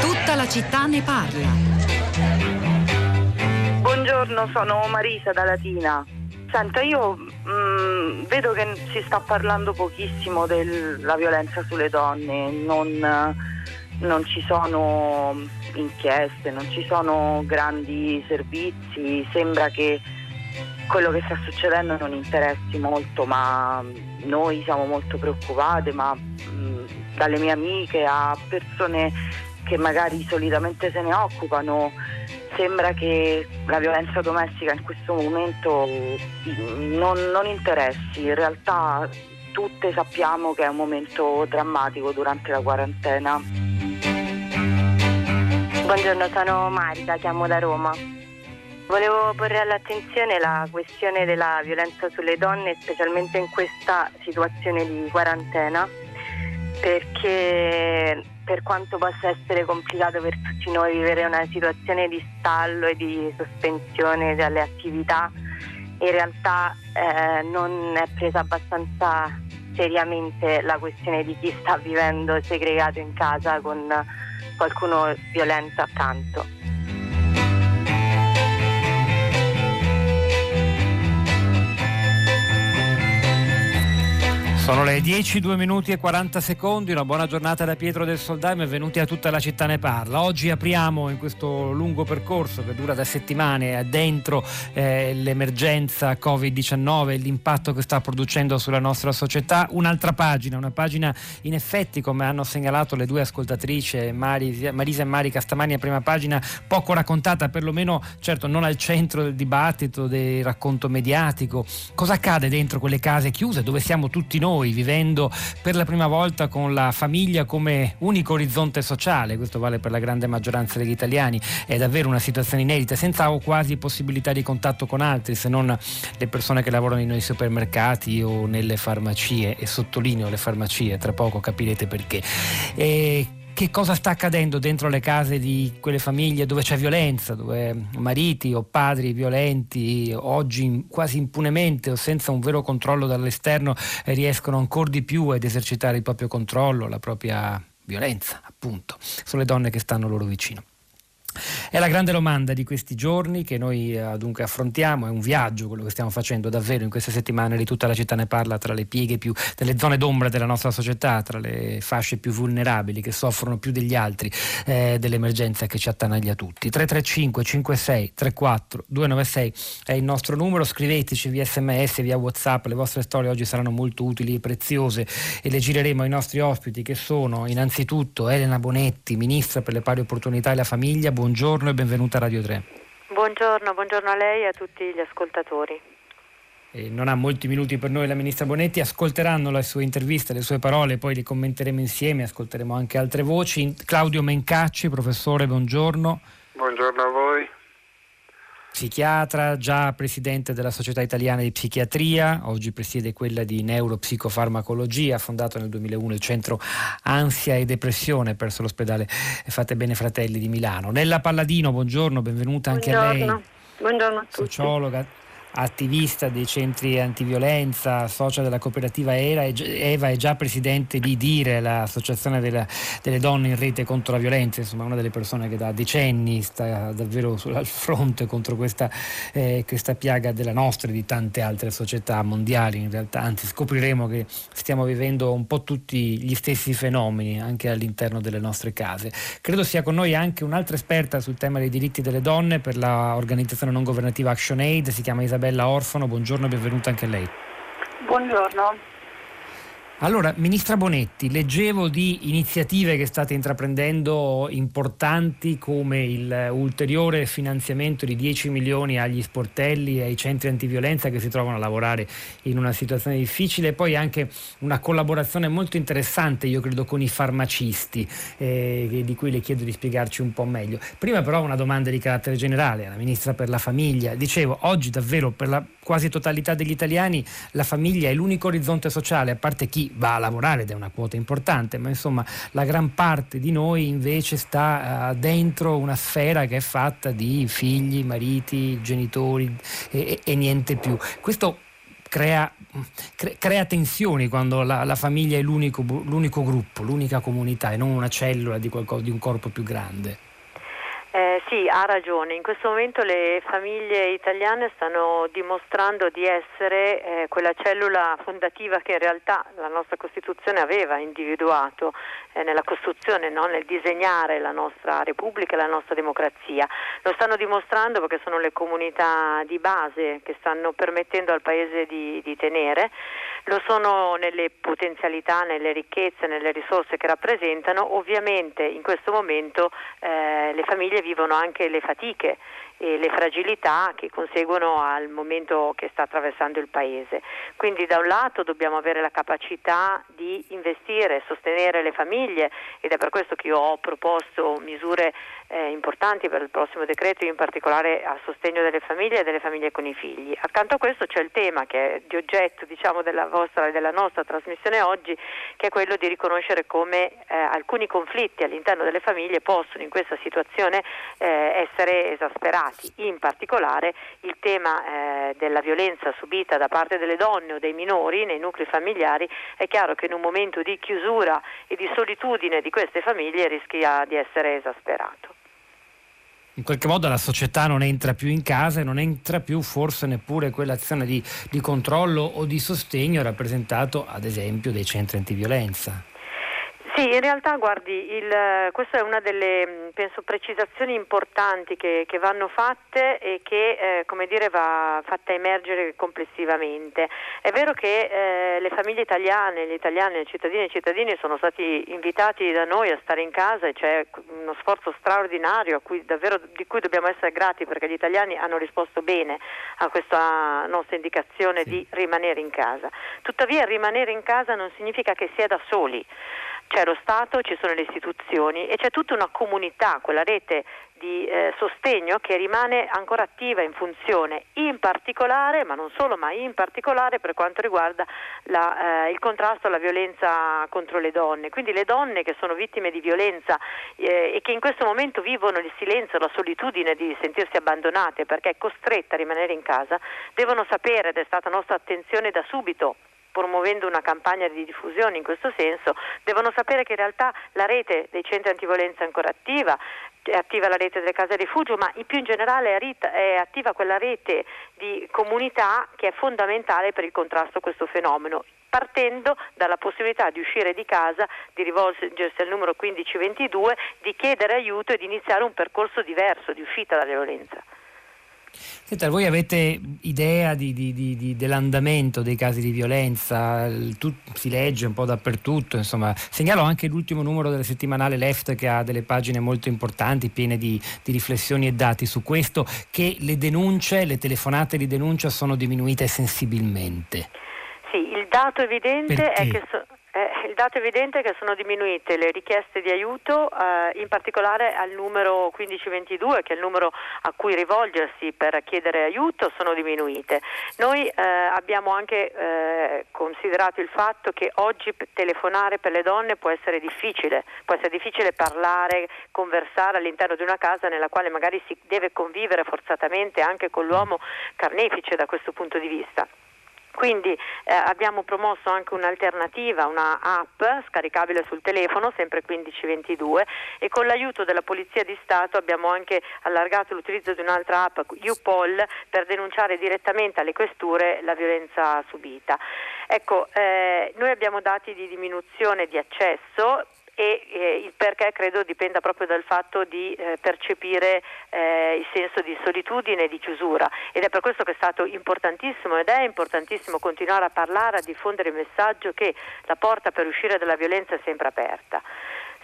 Tutta la città ne parla. Buongiorno, sono Marisa da Latina. Senta, io mm, vedo che si sta parlando pochissimo della violenza sulle donne, non, non ci sono inchieste, non ci sono grandi servizi, sembra che quello che sta succedendo non interessi molto, ma noi siamo molto preoccupate, ma dalle mie amiche a persone che magari solitamente se ne occupano, sembra che la violenza domestica in questo momento non, non interessi, in realtà tutte sappiamo che è un momento drammatico durante la quarantena. Buongiorno, sono Marita, chiamo da Roma. Volevo porre all'attenzione la questione della violenza sulle donne, specialmente in questa situazione di quarantena, perché per quanto possa essere complicato per tutti noi vivere una situazione di stallo e di sospensione dalle attività, in realtà eh, non è presa abbastanza seriamente la questione di chi sta vivendo segregato in casa con qualcuno violento accanto. Sono le 10, 2 minuti e 40 secondi, una buona giornata da Pietro del Soldaio, benvenuti a tutta la città ne parla. Oggi apriamo in questo lungo percorso che dura da settimane dentro eh, l'emergenza Covid-19 e l'impatto che sta producendo sulla nostra società, un'altra pagina, una pagina in effetti come hanno segnalato le due ascoltatrici Marisa, Marisa e Marica stamani a prima pagina, poco raccontata, perlomeno certo non al centro del dibattito, del racconto mediatico. Cosa accade dentro quelle case chiuse dove siamo tutti noi? Noi, vivendo per la prima volta con la famiglia come unico orizzonte sociale, questo vale per la grande maggioranza degli italiani, è davvero una situazione inedita, senza quasi possibilità di contatto con altri, se non le persone che lavorano nei supermercati o nelle farmacie, e sottolineo le farmacie, tra poco capirete perché. E che cosa sta accadendo dentro le case di quelle famiglie dove c'è violenza, dove mariti o padri violenti oggi quasi impunemente o senza un vero controllo dall'esterno riescono ancora di più ad esercitare il proprio controllo, la propria violenza, appunto, sulle donne che stanno loro vicino. È la grande domanda di questi giorni che noi eh, dunque affrontiamo, è un viaggio quello che stiamo facendo davvero in queste settimane. Di tutta la città ne parla tra le pieghe più, delle zone d'ombra della nostra società, tra le fasce più vulnerabili che soffrono più degli altri eh, dell'emergenza che ci attanaglia tutti. 335 56 34 296 è il nostro numero, scriveteci via sms, via whatsapp, le vostre storie oggi saranno molto utili e preziose e le gireremo ai nostri ospiti che sono innanzitutto Elena Bonetti, Ministra per le pari opportunità e la famiglia, buongiorno e benvenuta a Radio 3. Buongiorno, buongiorno a lei e a tutti gli ascoltatori. E non ha molti minuti per noi la ministra Bonetti, ascolteranno le sue interviste, le sue parole, poi le commenteremo insieme, ascolteremo anche altre voci. Claudio Mencacci, professore, buongiorno. Buongiorno a voi psichiatra, già presidente della Società Italiana di Psichiatria, oggi presiede quella di Neuropsicofarmacologia, fondato nel 2001 il centro Ansia e Depressione presso l'ospedale Fate Bene Fratelli di Milano. Nella Palladino, buongiorno, benvenuta anche buongiorno. a lei. Buongiorno a tutti. Sociologa, attivista dei centri antiviolenza, socia della cooperativa Eva e già presidente di Dire, l'associazione della, delle donne in rete contro la violenza, insomma una delle persone che da decenni sta davvero al fronte contro questa, eh, questa piaga della nostra e di tante altre società mondiali in realtà, anzi scopriremo che stiamo vivendo un po' tutti gli stessi fenomeni anche all'interno delle nostre case. Credo sia con noi anche un'altra esperta sul tema dei diritti delle donne per l'organizzazione non governativa ActionAid, si chiama Isabella Isabella Orfano, buongiorno e benvenuta anche a lei. Buongiorno. Allora, Ministra Bonetti, leggevo di iniziative che state intraprendendo importanti come il ulteriore finanziamento di 10 milioni agli sportelli e ai centri antiviolenza che si trovano a lavorare in una situazione difficile poi anche una collaborazione molto interessante, io credo, con i farmacisti, eh, di cui le chiedo di spiegarci un po' meglio. Prima però una domanda di carattere generale alla Ministra per la Famiglia. Dicevo, oggi davvero per la quasi totalità degli italiani la famiglia è l'unico orizzonte sociale, a parte chi va a lavorare ed è una quota importante, ma insomma la gran parte di noi invece sta uh, dentro una sfera che è fatta di figli, mariti, genitori e, e, e niente più. Questo crea, crea tensioni quando la, la famiglia è l'unico, l'unico, gruppo, l'unica comunità e non una cellula di, qualcosa, di un corpo più grande. Eh, sì, ha ragione. In questo momento le famiglie italiane stanno dimostrando di essere eh, quella cellula fondativa che in realtà la nostra Costituzione aveva individuato eh, nella costruzione, no? nel disegnare la nostra Repubblica e la nostra democrazia. Lo stanno dimostrando perché sono le comunità di base che stanno permettendo al Paese di, di tenere lo sono nelle potenzialità, nelle ricchezze, nelle risorse che rappresentano. Ovviamente in questo momento eh, le famiglie vivono anche le fatiche e le fragilità che conseguono al momento che sta attraversando il Paese. Quindi da un lato dobbiamo avere la capacità di investire, sostenere le famiglie ed è per questo che io ho proposto misure eh, importanti per il prossimo decreto, in particolare a sostegno delle famiglie e delle famiglie con i figli. Accanto a questo c'è il tema che è di oggetto diciamo, della vostra e della nostra trasmissione oggi, che è quello di riconoscere come eh, alcuni conflitti all'interno delle famiglie possono in questa situazione eh, essere esasperati. In particolare il tema eh, della violenza subita da parte delle donne o dei minori nei nuclei familiari è chiaro che in un momento di chiusura e di solitudine di queste famiglie rischia di essere esasperato in qualche modo la società non entra più in casa e non entra più forse neppure quell'azione di, di controllo o di sostegno rappresentato ad esempio dai centri antiviolenza. Sì, in realtà guardi, il, questa è una delle mm, penso, precisazioni importanti che, che, vanno fatte e che eh, come dire, va fatta emergere complessivamente. È vero che eh, le famiglie italiane, gli italiani, i cittadini e i cittadini sono stati invitati da noi a stare in casa e c'è uno sforzo straordinario cui davvero, di cui dobbiamo essere grati perché gli italiani hanno risposto bene a questa nostra indicazione sì. di rimanere in casa. Tuttavia rimanere in casa non significa che si è da soli c'è lo Stato, ci sono le istituzioni e c'è tutta una comunità, quella rete di eh, sostegno che rimane ancora attiva in funzione, in particolare, ma non solo, ma in particolare per quanto riguarda la, eh, il contrasto alla violenza contro le donne. Quindi le donne che sono vittime di violenza eh, e che in questo momento vivono il silenzio, la solitudine di sentirsi abbandonate perché è costretta a rimanere in casa, devono sapere, ed è stata nostra attenzione da subito promuovendo una campagna di diffusione in questo senso, devono sapere che in realtà la rete dei centri antiviolenza è ancora attiva, è attiva la rete delle case rifugio, ma più in generale è attiva quella rete di comunità che è fondamentale per il contrasto a questo fenomeno partendo dalla possibilità di uscire di casa, di rivolgersi al numero 1522, di chiedere aiuto e di iniziare un percorso diverso di uscita dalla violenza. Senta, voi avete idea di, di, di, dell'andamento dei casi di violenza? Tu, si legge un po' dappertutto, insomma. Segnalo anche l'ultimo numero del settimanale Left che ha delle pagine molto importanti, piene di, riflessioni e dati su questo, che le denunce, le telefonate di denuncia sono diminuite sensibilmente. Sì, il dato evidente Perché? è che... So- eh, il dato evidente è che sono diminuite le richieste di aiuto, eh, in particolare al numero 1522, che è il numero a cui rivolgersi per chiedere aiuto, sono diminuite. Noi eh, abbiamo anche eh, considerato il fatto che oggi telefonare per le donne può essere difficile, può essere difficile parlare, conversare all'interno di una casa nella quale magari si deve convivere forzatamente anche con l'uomo carnefice da questo punto di vista. Quindi eh, abbiamo promosso anche un'alternativa, una app scaricabile sul telefono, sempre 1522, e con l'aiuto della Polizia di Stato abbiamo anche allargato l'utilizzo di un'altra app, UPOL, per denunciare direttamente alle questure la violenza subita. Ecco, eh, noi abbiamo dati di diminuzione di accesso e eh, il perché credo dipenda proprio dal fatto di eh, percepire eh, il senso di solitudine e di chiusura ed è per questo che è stato importantissimo ed è importantissimo continuare a parlare, a diffondere il messaggio che la porta per uscire dalla violenza è sempre aperta.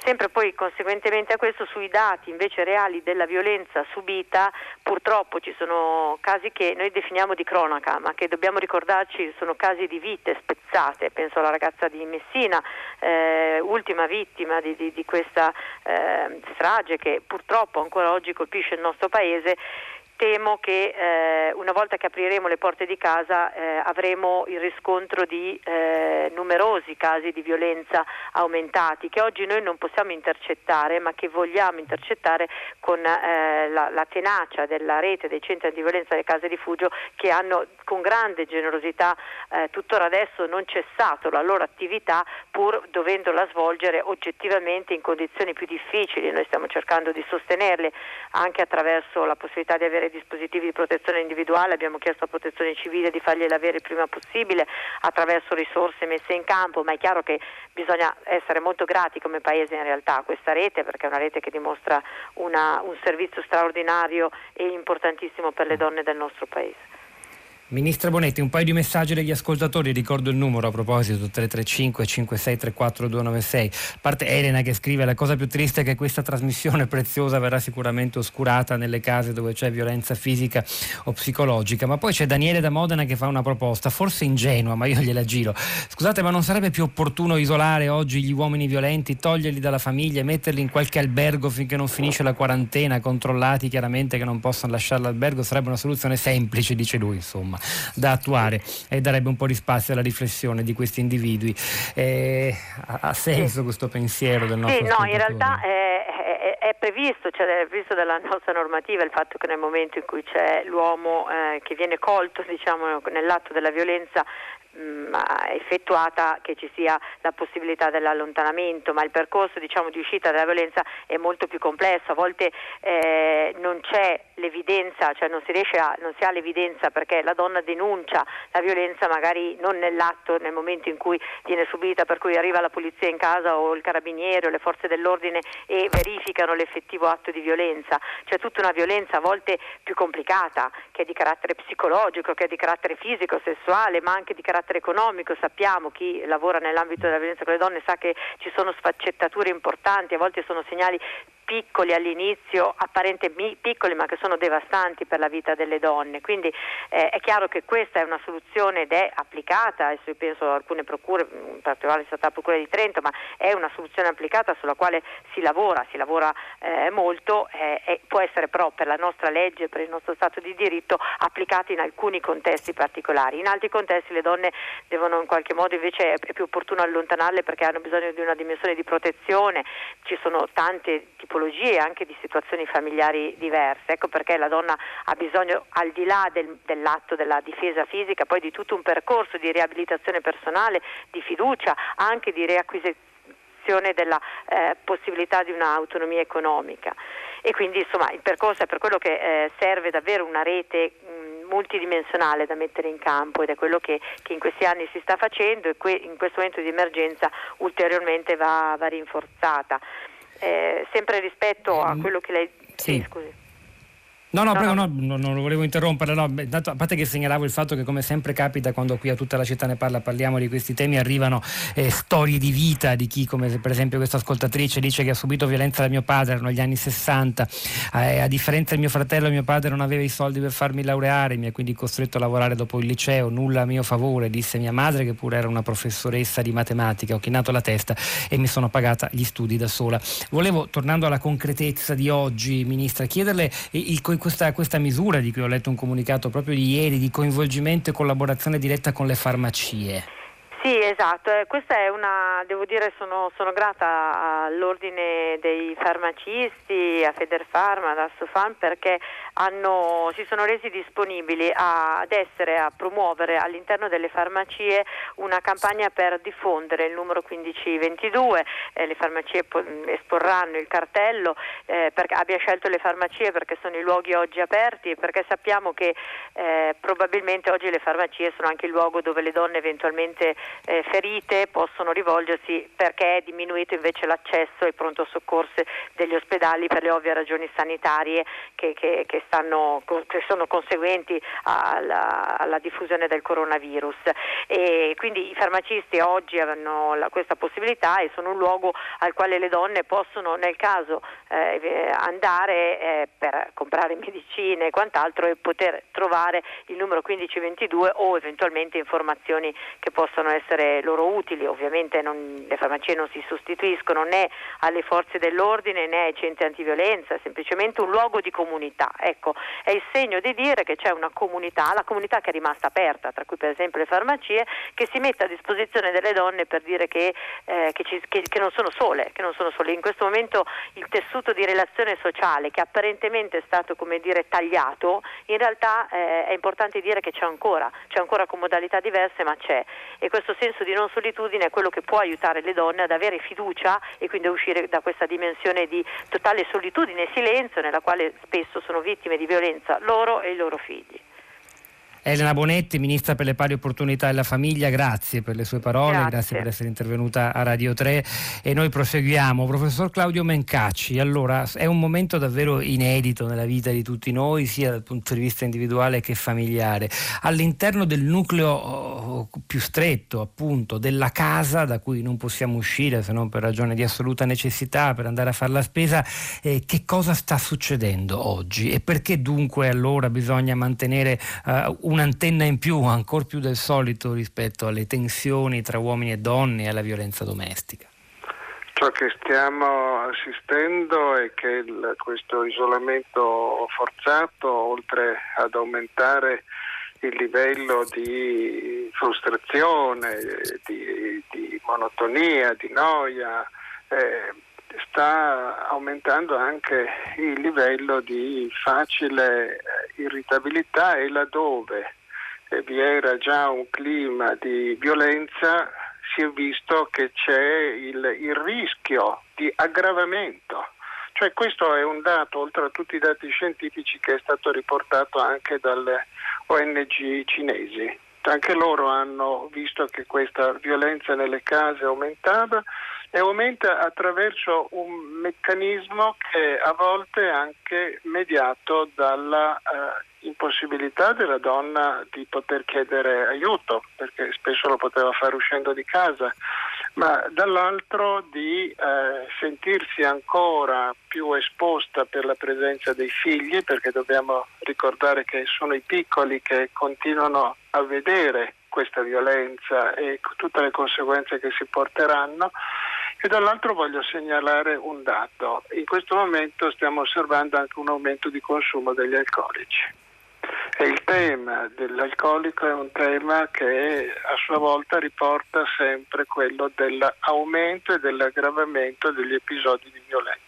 Sempre poi conseguentemente a questo sui dati invece reali della violenza subita purtroppo ci sono casi che noi definiamo di cronaca ma che dobbiamo ricordarci sono casi di vite spezzate, penso alla ragazza di Messina, eh, ultima vittima di, di, di questa eh, strage che purtroppo ancora oggi colpisce il nostro paese temo che eh, una volta che apriremo le porte di casa eh, avremo il riscontro di eh, numerosi casi di violenza aumentati che oggi noi non possiamo intercettare ma che vogliamo intercettare con eh, la, la, tenacia della rete dei centri di violenza delle case rifugio che hanno con grande generosità eh, tuttora adesso non cessato la loro attività pur dovendola svolgere oggettivamente in condizioni più difficili. Noi stiamo cercando di sostenerle anche attraverso la possibilità di avere dispositivi di protezione individuale, abbiamo chiesto a protezione civile di farglieli avere il prima possibile attraverso risorse messe in campo, ma è chiaro che bisogna essere molto grati come Paese in realtà a questa rete perché è una rete che dimostra una, un servizio straordinario e importantissimo per le donne del nostro Paese. Ministra Bonetti, un paio di messaggi degli ascoltatori, ricordo il numero a proposito 335 5634 296. A parte Elena che scrive la cosa più triste è che questa trasmissione preziosa verrà sicuramente oscurata nelle case dove c'è violenza fisica o psicologica, ma poi c'è Daniele da Modena che fa una proposta, forse ingenua, ma io gliela giro. Scusate, ma non sarebbe più opportuno isolare oggi gli uomini violenti, toglierli dalla famiglia e metterli in qualche albergo finché non finisce la quarantena, controllati chiaramente che non possono lasciare l'albergo? Sarebbe una soluzione semplice, dice lui, insomma insomma, da attuare e darebbe un po' di spazio alla riflessione di questi individui. Eh, ha, senso questo pensiero del nostro Sì, no, in realtà è, è, è previsto, cioè è previsto dalla nostra normativa il fatto che nel momento in cui c'è l'uomo eh, che viene colto diciamo, nell'atto della violenza mm, effettuata che ci sia la possibilità dell'allontanamento, ma il percorso diciamo, di uscita dalla violenza è molto più complesso, a volte eh, non c'è l'evidenza, cioè non si riesce a, non si ha l'evidenza perché la donna denuncia la violenza magari non nell'atto, nel momento in cui viene subita, per cui arriva la polizia in casa o il carabiniere o le forze dell'ordine e verificano l'effettivo atto di violenza, c'è tutta una violenza a volte più complicata che è di carattere psicologico, che è di carattere fisico, sessuale, ma anche di carattere economico. Sappiamo chi lavora nell'ambito della violenza con le donne sa che ci sono sfaccettature importanti, a volte sono segnali piccoli all'inizio, apparentemente piccoli ma che sono devastanti per la vita delle donne. Quindi eh, è chiaro che questa è una soluzione ed è applicata, adesso io penso a alcune procure, in particolare è stata la Procura di Trento, ma è una soluzione applicata sulla quale si lavora, si lavora eh, molto eh, e può essere però per la nostra legge, per il nostro Stato di diritto applicata in alcuni contesti particolari. In altri contesti le donne devono in qualche modo invece è più opportuno allontanarle perché hanno bisogno di una dimensione di protezione, ci sono tante tipologie tipologie anche di situazioni familiari diverse. Ecco perché la donna ha bisogno, al di là del, dell'atto della difesa fisica, poi di tutto un percorso di riabilitazione personale, di fiducia, anche di riacquisizione della eh, possibilità di un'autonomia economica. E quindi insomma il percorso è per quello che eh, serve davvero una rete multidimensionale da mettere in campo ed è quello che, che in questi anni si sta facendo e que- in questo momento di emergenza ulteriormente va, va rinforzata eh, sempre rispetto a ehm, quello che lei... Sì, scusi. No, no, no, prego, no, no, non lo volevo interrompere. No, a parte che segnalavo il fatto che, come sempre capita, quando qui a tutta la città ne parla, parliamo di questi temi, arrivano eh, storie di vita di chi, come per esempio questa ascoltatrice, dice che ha subito violenza da mio padre, erano gli anni 60. Eh, a differenza del mio fratello, mio padre non aveva i soldi per farmi laureare, mi ha quindi costretto a lavorare dopo il liceo, nulla a mio favore, disse mia madre, che pure era una professoressa di matematica. Ho chinato la testa e mi sono pagata gli studi da sola. Volevo, tornando alla concretezza di oggi, Ministra, chiederle il, il questa, questa misura di cui ho letto un comunicato proprio di ieri di coinvolgimento e collaborazione diretta con le farmacie. Sì, esatto, eh, questa è una, devo dire, sono, sono grata all'ordine dei farmacisti, a Federfarma, ad Assofam perché hanno, si sono resi disponibili a, ad essere, a promuovere all'interno delle farmacie una campagna per diffondere il numero 1522, eh, le farmacie esporranno il cartello, eh, perché abbia scelto le farmacie perché sono i luoghi oggi aperti e perché sappiamo che eh, probabilmente oggi le farmacie sono anche il luogo dove le donne eventualmente eh, ferite possono rivolgersi perché è diminuito invece l'accesso ai pronto soccorso degli ospedali per le ovvie ragioni sanitarie che, che, che, stanno, che sono conseguenti alla, alla, diffusione del coronavirus. E quindi i farmacisti oggi hanno la, questa possibilità e sono un luogo al quale le donne possono nel caso eh, andare eh, per comprare medicine e quant'altro e poter trovare il numero 1522 o eventualmente informazioni che possono essere essere loro utili, ovviamente non, le farmacie non si sostituiscono né alle forze dell'ordine né ai centri antiviolenza, è semplicemente un luogo di comunità. Ecco, ecco, è il segno di dire che c'è una comunità, la comunità che è rimasta aperta, tra cui per esempio le farmacie, che si mette a disposizione delle donne per dire che, eh, che, ci, che, che non sono sole, che non sono sole. In questo momento il tessuto di relazione sociale che apparentemente è stato come dire tagliato, in realtà eh, è importante dire che c'è ancora, c'è ancora con modalità diverse, ma c'è. E questo senso di non solitudine è quello che può aiutare le donne ad avere fiducia e quindi a uscire da questa dimensione di totale solitudine e silenzio nella quale spesso sono vittime di violenza loro e i loro figli. Elena Bonetti, Ministra per le pari opportunità e la famiglia, grazie per le sue parole, grazie. grazie. per essere intervenuta a Radio 3 e noi proseguiamo. Professor Claudio Mencacci, allora è un momento davvero inedito nella vita di tutti noi, sia dal punto di vista individuale che familiare. All'interno del nucleo oh, più stretto, appunto, della casa da cui non possiamo uscire se non per ragione di assoluta necessità, per andare a fare la spesa, eh, che cosa sta succedendo oggi e perché dunque allora bisogna mantenere uh, un un'antenna in più, ancora più del solito rispetto alle tensioni tra uomini e donne e alla violenza domestica. Ciò che stiamo assistendo è che il, questo isolamento forzato, oltre ad aumentare il livello di frustrazione, di, di monotonia, di noia, eh, sta aumentando anche il livello di facile irritabilità e laddove eh, vi era già un clima di violenza si è visto che c'è il, il rischio di aggravamento. Cioè questo è un dato, oltre a tutti i dati scientifici, che è stato riportato anche dalle ONG cinesi. Anche loro hanno visto che questa violenza nelle case aumentava e aumenta attraverso un meccanismo che a volte è anche mediato dalla eh, impossibilità della donna di poter chiedere aiuto, perché spesso lo poteva fare uscendo di casa, ma dall'altro di eh, sentirsi ancora più esposta per la presenza dei figli, perché dobbiamo ricordare che sono i piccoli che continuano a vedere questa violenza e tutte le conseguenze che si porteranno e dall'altro voglio segnalare un dato. In questo momento stiamo osservando anche un aumento di consumo degli alcolici. E il tema dell'alcolico è un tema che a sua volta riporta sempre quello dell'aumento e dell'aggravamento degli episodi di violenza.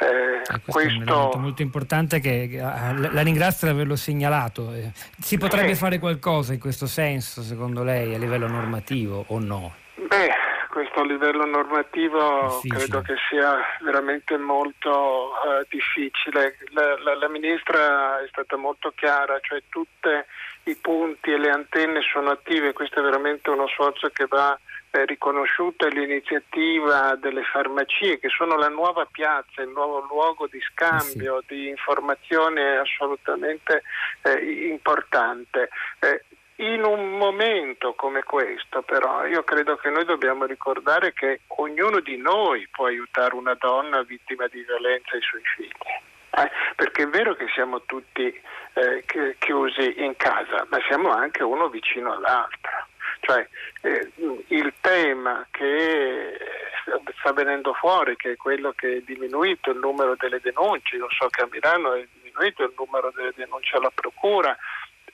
Eh, eh questo, è molto importante che la ringrazio di averlo segnalato. Eh, si potrebbe fare qualcosa in questo senso, secondo lei, a livello normativo o no? Beh, questo a livello normativo difficile. credo che sia veramente molto uh, difficile. La, la, la, ministra è stata molto chiara, cioè tutti i punti e le antenne sono attive, questo è veramente uno sforzo che va eh, riconosciuto e l'iniziativa delle farmacie che sono la nuova piazza, il nuovo luogo di scambio, eh sì. di informazione assolutamente eh, importante. Eh, in un momento come questo, però, io credo che noi dobbiamo ricordare che ognuno di noi può aiutare una donna vittima di violenza e i suoi figli. Eh? Perché è vero che siamo tutti eh, chiusi in casa, ma siamo anche uno vicino all'altro. Cioè, eh, il tema che sta venendo fuori, che è quello che è diminuito il numero delle denunce, io so che a Milano è diminuito il numero delle denunce alla Procura,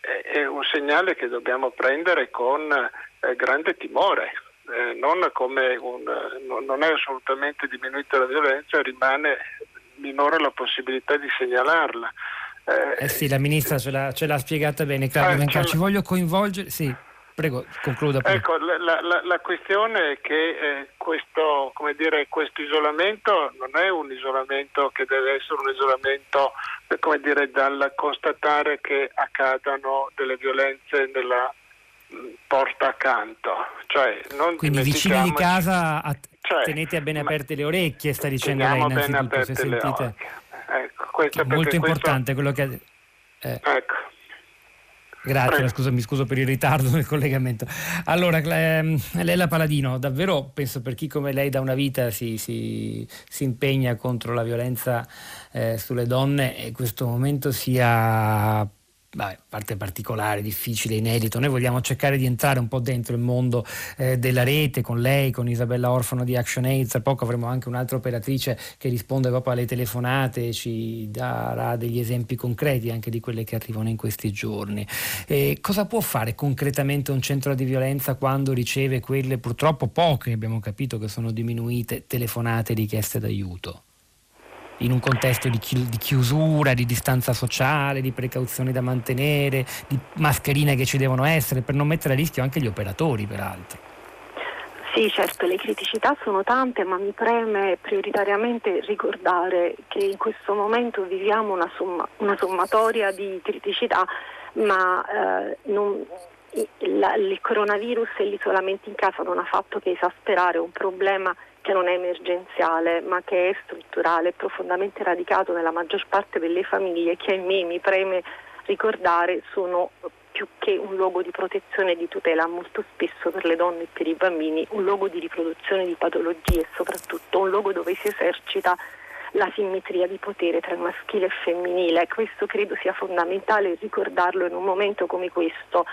è un segnale che dobbiamo prendere con eh, grande timore. Eh, non, un, non, è assolutamente diminuita la violenza, rimane minore la possibilità di segnalarla. Eh, eh sì, la ministra ce l'ha, ce l'ha spiegata bene, Claudio eh, Ci voglio coinvolgere. Sì. Prego, concluda. Poi. Ecco, la, la, la, questione è che eh, questo, dire, questo, isolamento non è un isolamento che deve essere un isolamento eh, dire, dal constatare che accadano delle violenze nella mm, porta accanto. Cioè, Quindi vicini di casa att- cioè, tenete bene aperte le orecchie, sta dicendo lei innanzitutto, se sentite. Ecco, molto importante quello che... Eh. Ecco. Grazie, scusa, mi scuso per il ritardo nel collegamento. Allora, ehm, Lella Paladino, davvero penso per chi come lei da una vita si, si, si impegna contro la violenza eh, sulle donne, questo momento sia vabbè, parte particolare, difficile, inedito. Noi vogliamo cercare di entrare un po' dentro il mondo eh, della rete con lei, con Isabella Orfano di ActionAid. Tra poco avremo anche un'altra operatrice che risponde proprio alle telefonate, ci darà degli esempi concreti anche di quelle che arrivano in questi giorni. Eh, cosa può fare concretamente un centro di violenza quando riceve quelle purtroppo poche, abbiamo capito che sono diminuite, telefonate richieste d'aiuto? In un contesto di, chi- di, chiusura, di distanza sociale, di precauzioni da mantenere, di mascherine che ci devono essere, per non mettere a rischio anche gli operatori, peraltro. Sì, certo, le criticità sono tante, ma mi preme prioritariamente ricordare che in questo momento viviamo una, somma- una sommatoria di criticità, ma eh, non, la, il coronavirus e l'isolamento in casa non ha fatto che esasperare un problema che non è emergenziale ma che è strutturale, profondamente radicato nella maggior parte delle famiglie che a me mi preme ricordare sono più che un luogo di protezione e di tutela molto spesso per le donne e per i bambini, un luogo di riproduzione di patologie e soprattutto un luogo dove si esercita la simmetria di potere tra il maschile e il femminile. Questo credo sia fondamentale ricordarlo in un momento come questo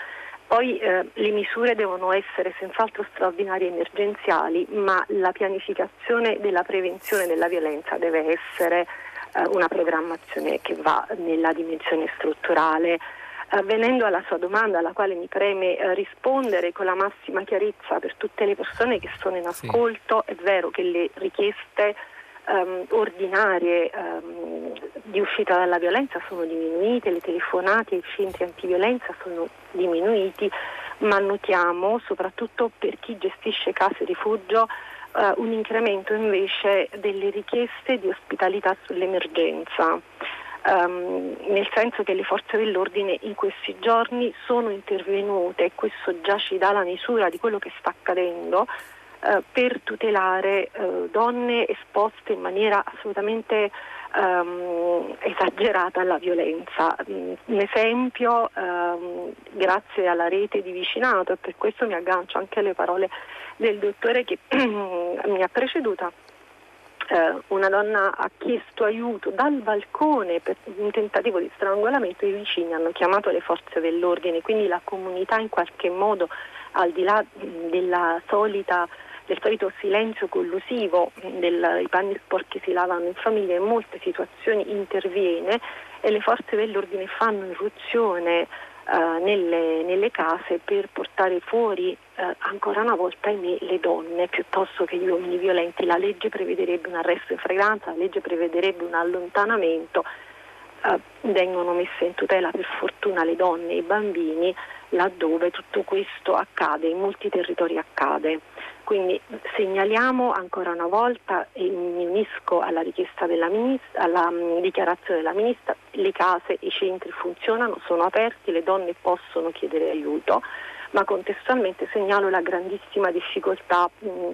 poi eh, le misure devono essere senz'altro straordinarie e emergenziali, ma la pianificazione della prevenzione della violenza deve essere eh, una programmazione che va nella dimensione strutturale. Eh, venendo alla sua domanda, alla quale mi preme eh, rispondere con la massima chiarezza per tutte le persone che sono in ascolto, sì. è vero che le richieste um, ordinarie um, di uscita dalla violenza sono diminuite, le telefonate ai centri antiviolenza sono diminuiti, ma notiamo soprattutto per chi gestisce case rifugio uh, un incremento invece delle richieste di ospitalità sull'emergenza. Um, nel senso che le forze dell'ordine in questi giorni sono intervenute e questo già ci dà la misura di quello che sta accadendo eh, per tutelare eh, donne esposte in maniera assolutamente ehm, esagerata alla violenza. Mm, un esempio, ehm, grazie alla rete di vicinato, e per questo mi aggancio anche alle parole del dottore che mi ha preceduta, eh, una donna ha chiesto aiuto dal balcone per un tentativo di strangolamento i vicini hanno chiamato le forze dell'ordine, quindi la comunità in qualche modo al di là della solita del solito silenzio collusivo, dei panni sporchi si lavano in famiglia, in molte situazioni interviene e le forze dell'ordine fanno irruzione Uh, nelle, nelle, case per portare fuori uh, ancora una volta ahimè, le donne piuttosto che gli uomini violenti. La legge prevederebbe un arresto in fragranza, la legge prevederebbe un allontanamento, uh, vengono messe in tutela per fortuna le donne e i bambini laddove tutto questo accade, in molti territori accade. Quindi segnaliamo ancora una volta e mi unisco alla richiesta della ministra, alla mm, dichiarazione della ministra, le case, i centri funzionano, sono aperti, le donne possono chiedere aiuto, ma contestualmente segnalo la grandissima difficoltà mh, mm,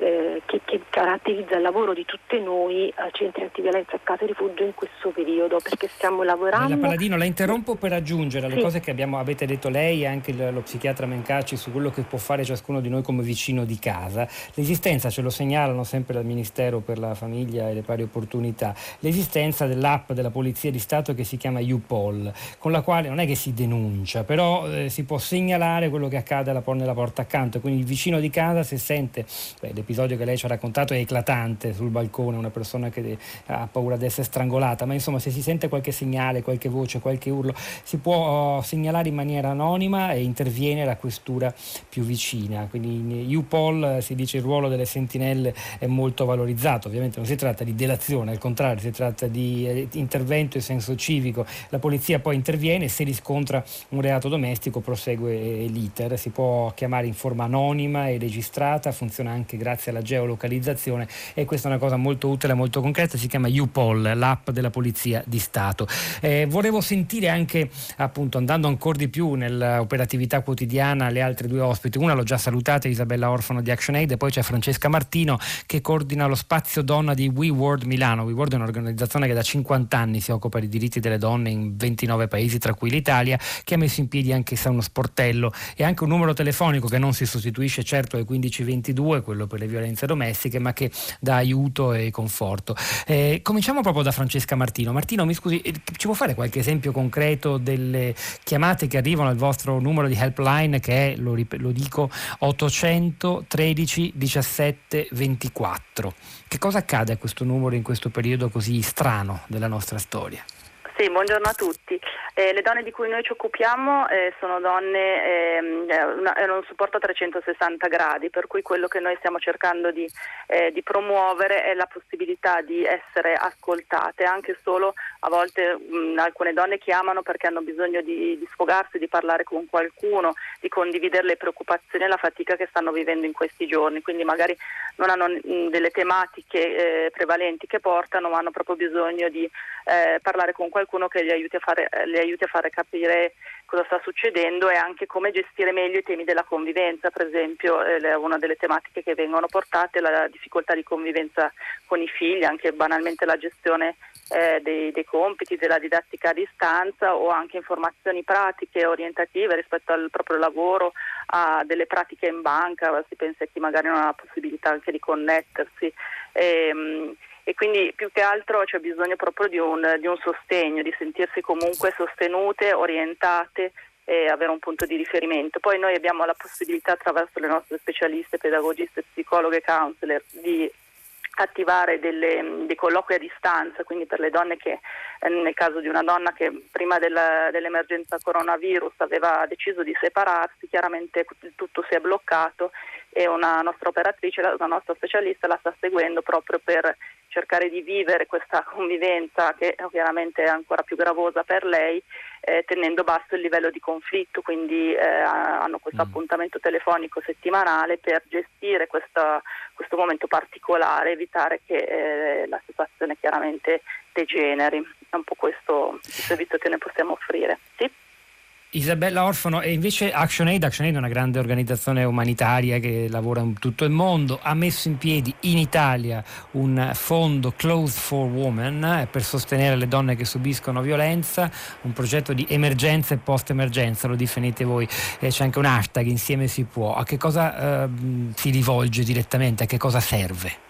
eh, che, che, caratterizza il lavoro di tutte noi eh, centri antiviolenza e case rifugio in questo periodo perché stiamo lavorando. La Paladino, la interrompo per aggiungere alle sì. cose che abbiamo, avete detto lei e anche lo, lo psichiatra Mencacci su quello che può fare ciascuno di noi come vicino di casa. L'esistenza, ce lo segnalano sempre dal Ministero per la Famiglia e le Pari Opportunità, l'esistenza dell'app della Polizia di Stato che si chiama UPOL, con la quale non è che si denuncia, però eh, si può segnalare quello che accade alla, nella porta accanto, quindi il vicino di casa se sente beh, l'episodio che lei ci ha raccontato è eclatante sul balcone, una persona che ha paura di essere strangolata, ma insomma se si sente qualche segnale, qualche voce, qualche urlo, si può uh, segnalare in maniera anonima e interviene la questura più vicina. Quindi in UPOL si dice il ruolo delle sentinelle è molto valorizzato, ovviamente non si tratta di delazione, al contrario si tratta di eh, intervento in senso civico, la polizia poi interviene e se riscontra un reato domestico prosegue eh, l'iter, si può chiamare in forma anonima e registrata, funziona anche grazie grazie alla geolocalizzazione e questa è una cosa molto utile, molto concreta, si chiama UPOL, l'app della Polizia di Stato. Eh, volevo sentire anche, appunto, andando ancora di più nell'operatività quotidiana, le altre due ospiti. Una l'ho già salutata, Isabella Orfano di ActionAid, e poi c'è Francesca Martino che coordina lo spazio donna di WeWorld Milano. WeWorld è un'organizzazione che da 50 anni si occupa dei diritti delle donne in 29 paesi, tra cui l'Italia, che ha messo in piedi anche uno sportello e anche un numero telefonico che non si sostituisce certo ai 1522, quello per le violenze domestiche, ma che dà aiuto e conforto. Eh, cominciamo proprio da Francesca Martino. Martino, mi scusi, eh, ci può fare qualche esempio concreto delle chiamate che arrivano al vostro numero di helpline che è, lo, lo dico, 813 17 24? Che cosa accade a questo numero in questo periodo così strano della nostra storia? Sì, buongiorno a tutti. Eh, le donne di cui noi ci occupiamo eh, sono donne, ehm, una, hanno un supporto a 360 gradi, per cui quello che noi stiamo cercando di, eh, di, promuovere è la possibilità di essere ascoltate, anche solo a volte mh, alcune donne chiamano perché hanno bisogno di, di, sfogarsi, di parlare con qualcuno, di condividere le preoccupazioni e la fatica che stanno vivendo in questi giorni, quindi magari non hanno mh, delle tematiche eh, prevalenti che portano, ma hanno proprio bisogno di eh, parlare con qualcuno qualcuno che li aiuti, fare, li aiuti, a fare capire cosa sta succedendo e anche come gestire meglio i temi della convivenza, per esempio eh, una delle tematiche che vengono portate la difficoltà di convivenza con i figli, anche banalmente la gestione eh, dei, dei, compiti, della didattica a distanza o anche informazioni pratiche orientative rispetto al proprio lavoro, a delle pratiche in banca, si pensa a chi magari non ha la possibilità anche di connettersi. E, ehm, e quindi più che altro c'è bisogno proprio di un, di un sostegno, di sentirsi comunque sostenute, orientate e avere un punto di riferimento. Poi noi abbiamo la possibilità attraverso le nostre specialiste, pedagogiste, psicologhe counselor di attivare delle, dei colloqui a distanza, quindi per le donne che eh, nel caso di una donna che prima della, dell'emergenza coronavirus aveva deciso di separarsi, chiaramente tutto si è bloccato e una nostra operatrice, una nostra specialista la sta seguendo proprio per cercare di vivere questa convivenza che chiaramente è ancora più gravosa per lei, eh, tenendo basso il livello di conflitto, quindi eh, hanno questo mm. appuntamento telefonico settimanale per gestire questa, questo momento particolare, evitare che eh, la situazione chiaramente degeneri. È un po' questo il servizio che ne possiamo offrire. Sì? Isabella Orfano e invece ActionAid, ActionAid è una grande organizzazione umanitaria che lavora in tutto il mondo, ha messo in piedi in Italia un fondo Clothes for Women eh, per sostenere le donne che subiscono violenza, un progetto di emergenza e post-emergenza, lo definite voi, eh, c'è anche un hashtag insieme si può, a che cosa eh, si rivolge direttamente, a che cosa serve?